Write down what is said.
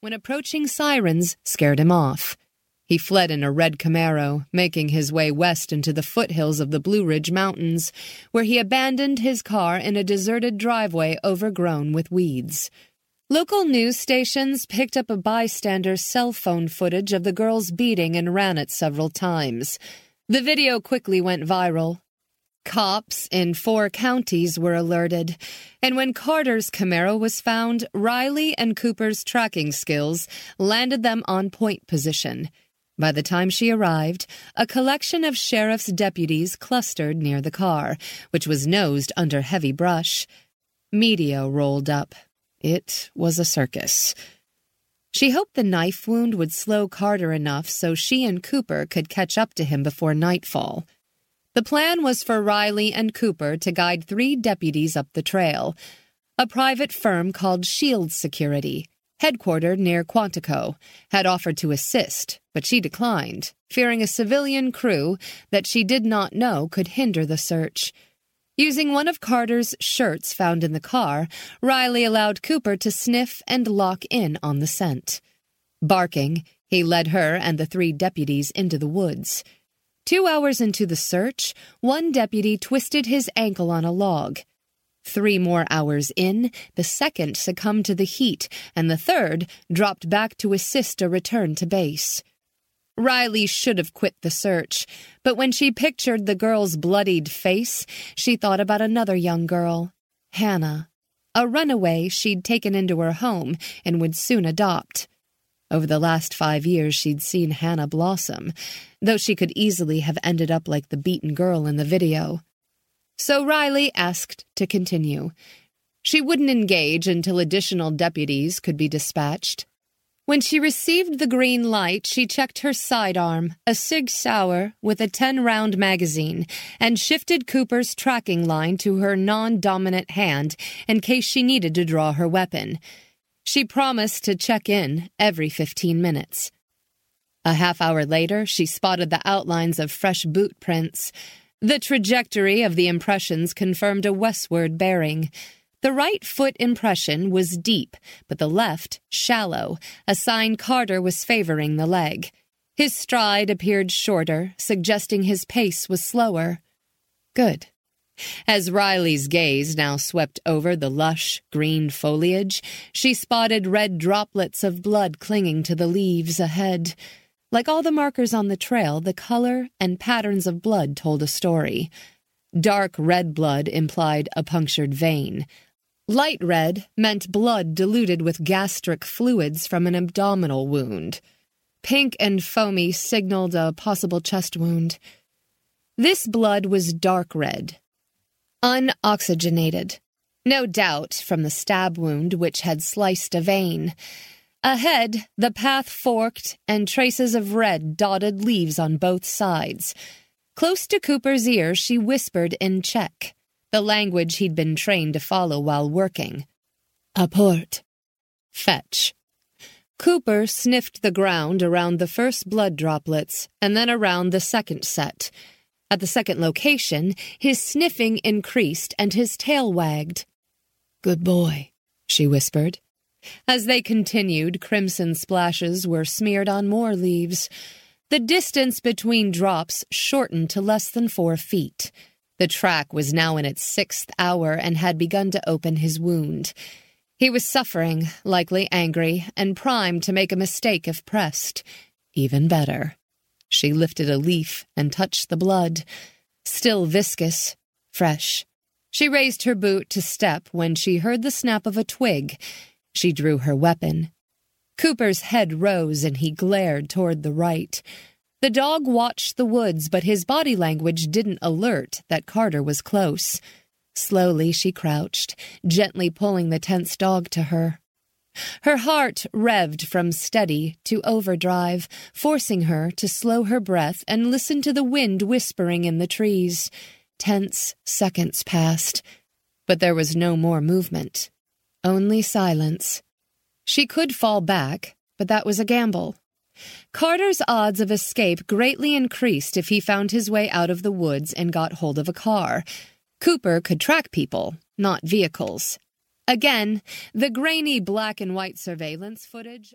when approaching sirens scared him off. He fled in a red Camaro, making his way west into the foothills of the Blue Ridge Mountains, where he abandoned his car in a deserted driveway overgrown with weeds. Local news stations picked up a bystander's cell phone footage of the girl's beating and ran it several times. The video quickly went viral. Cops in four counties were alerted, and when Carter's Camaro was found, Riley and Cooper's tracking skills landed them on point position. By the time she arrived, a collection of sheriff's deputies clustered near the car, which was nosed under heavy brush. Media rolled up. It was a circus. She hoped the knife wound would slow Carter enough so she and Cooper could catch up to him before nightfall. The plan was for Riley and Cooper to guide three deputies up the trail. A private firm called Shield Security headquartered near Quantico, had offered to assist, but she declined, fearing a civilian crew that she did not know could hinder the search. Using one of Carter's shirts found in the car, Riley allowed Cooper to sniff and lock in on the scent. Barking, he led her and the three deputies into the woods. Two hours into the search, one deputy twisted his ankle on a log. Three more hours in, the second succumbed to the heat, and the third dropped back to assist a return to base. Riley should have quit the search, but when she pictured the girl's bloodied face, she thought about another young girl, Hannah, a runaway she'd taken into her home and would soon adopt. Over the last five years, she'd seen Hannah blossom, though she could easily have ended up like the beaten girl in the video. So Riley asked to continue. She wouldn't engage until additional deputies could be dispatched. When she received the green light, she checked her sidearm, a Sig Sauer with a 10 round magazine, and shifted Cooper's tracking line to her non dominant hand in case she needed to draw her weapon. She promised to check in every 15 minutes. A half hour later, she spotted the outlines of fresh boot prints. The trajectory of the impressions confirmed a westward bearing. The right foot impression was deep, but the left shallow, a sign Carter was favoring the leg. His stride appeared shorter, suggesting his pace was slower. Good. As Riley's gaze now swept over the lush, green foliage, she spotted red droplets of blood clinging to the leaves ahead. Like all the markers on the trail, the color and patterns of blood told a story. Dark red blood implied a punctured vein. Light red meant blood diluted with gastric fluids from an abdominal wound. Pink and foamy signaled a possible chest wound. This blood was dark red, unoxygenated. No doubt from the stab wound which had sliced a vein. Ahead, the path forked, and traces of red dotted leaves on both sides. Close to Cooper's ear, she whispered in Czech, the language he'd been trained to follow while working. Apport. Fetch. Cooper sniffed the ground around the first blood droplets and then around the second set. At the second location, his sniffing increased and his tail wagged. Good boy, she whispered. As they continued, crimson splashes were smeared on more leaves. The distance between drops shortened to less than four feet. The track was now in its sixth hour and had begun to open his wound. He was suffering, likely angry, and primed to make a mistake if pressed. Even better. She lifted a leaf and touched the blood. Still viscous, fresh. She raised her boot to step when she heard the snap of a twig she drew her weapon. Cooper's head rose and he glared toward the right. The dog watched the woods, but his body language didn't alert that Carter was close. Slowly she crouched, gently pulling the tense dog to her. Her heart revved from steady to overdrive, forcing her to slow her breath and listen to the wind whispering in the trees. Tense seconds passed, but there was no more movement. Only silence. She could fall back, but that was a gamble. Carter's odds of escape greatly increased if he found his way out of the woods and got hold of a car. Cooper could track people, not vehicles. Again, the grainy black and white surveillance footage.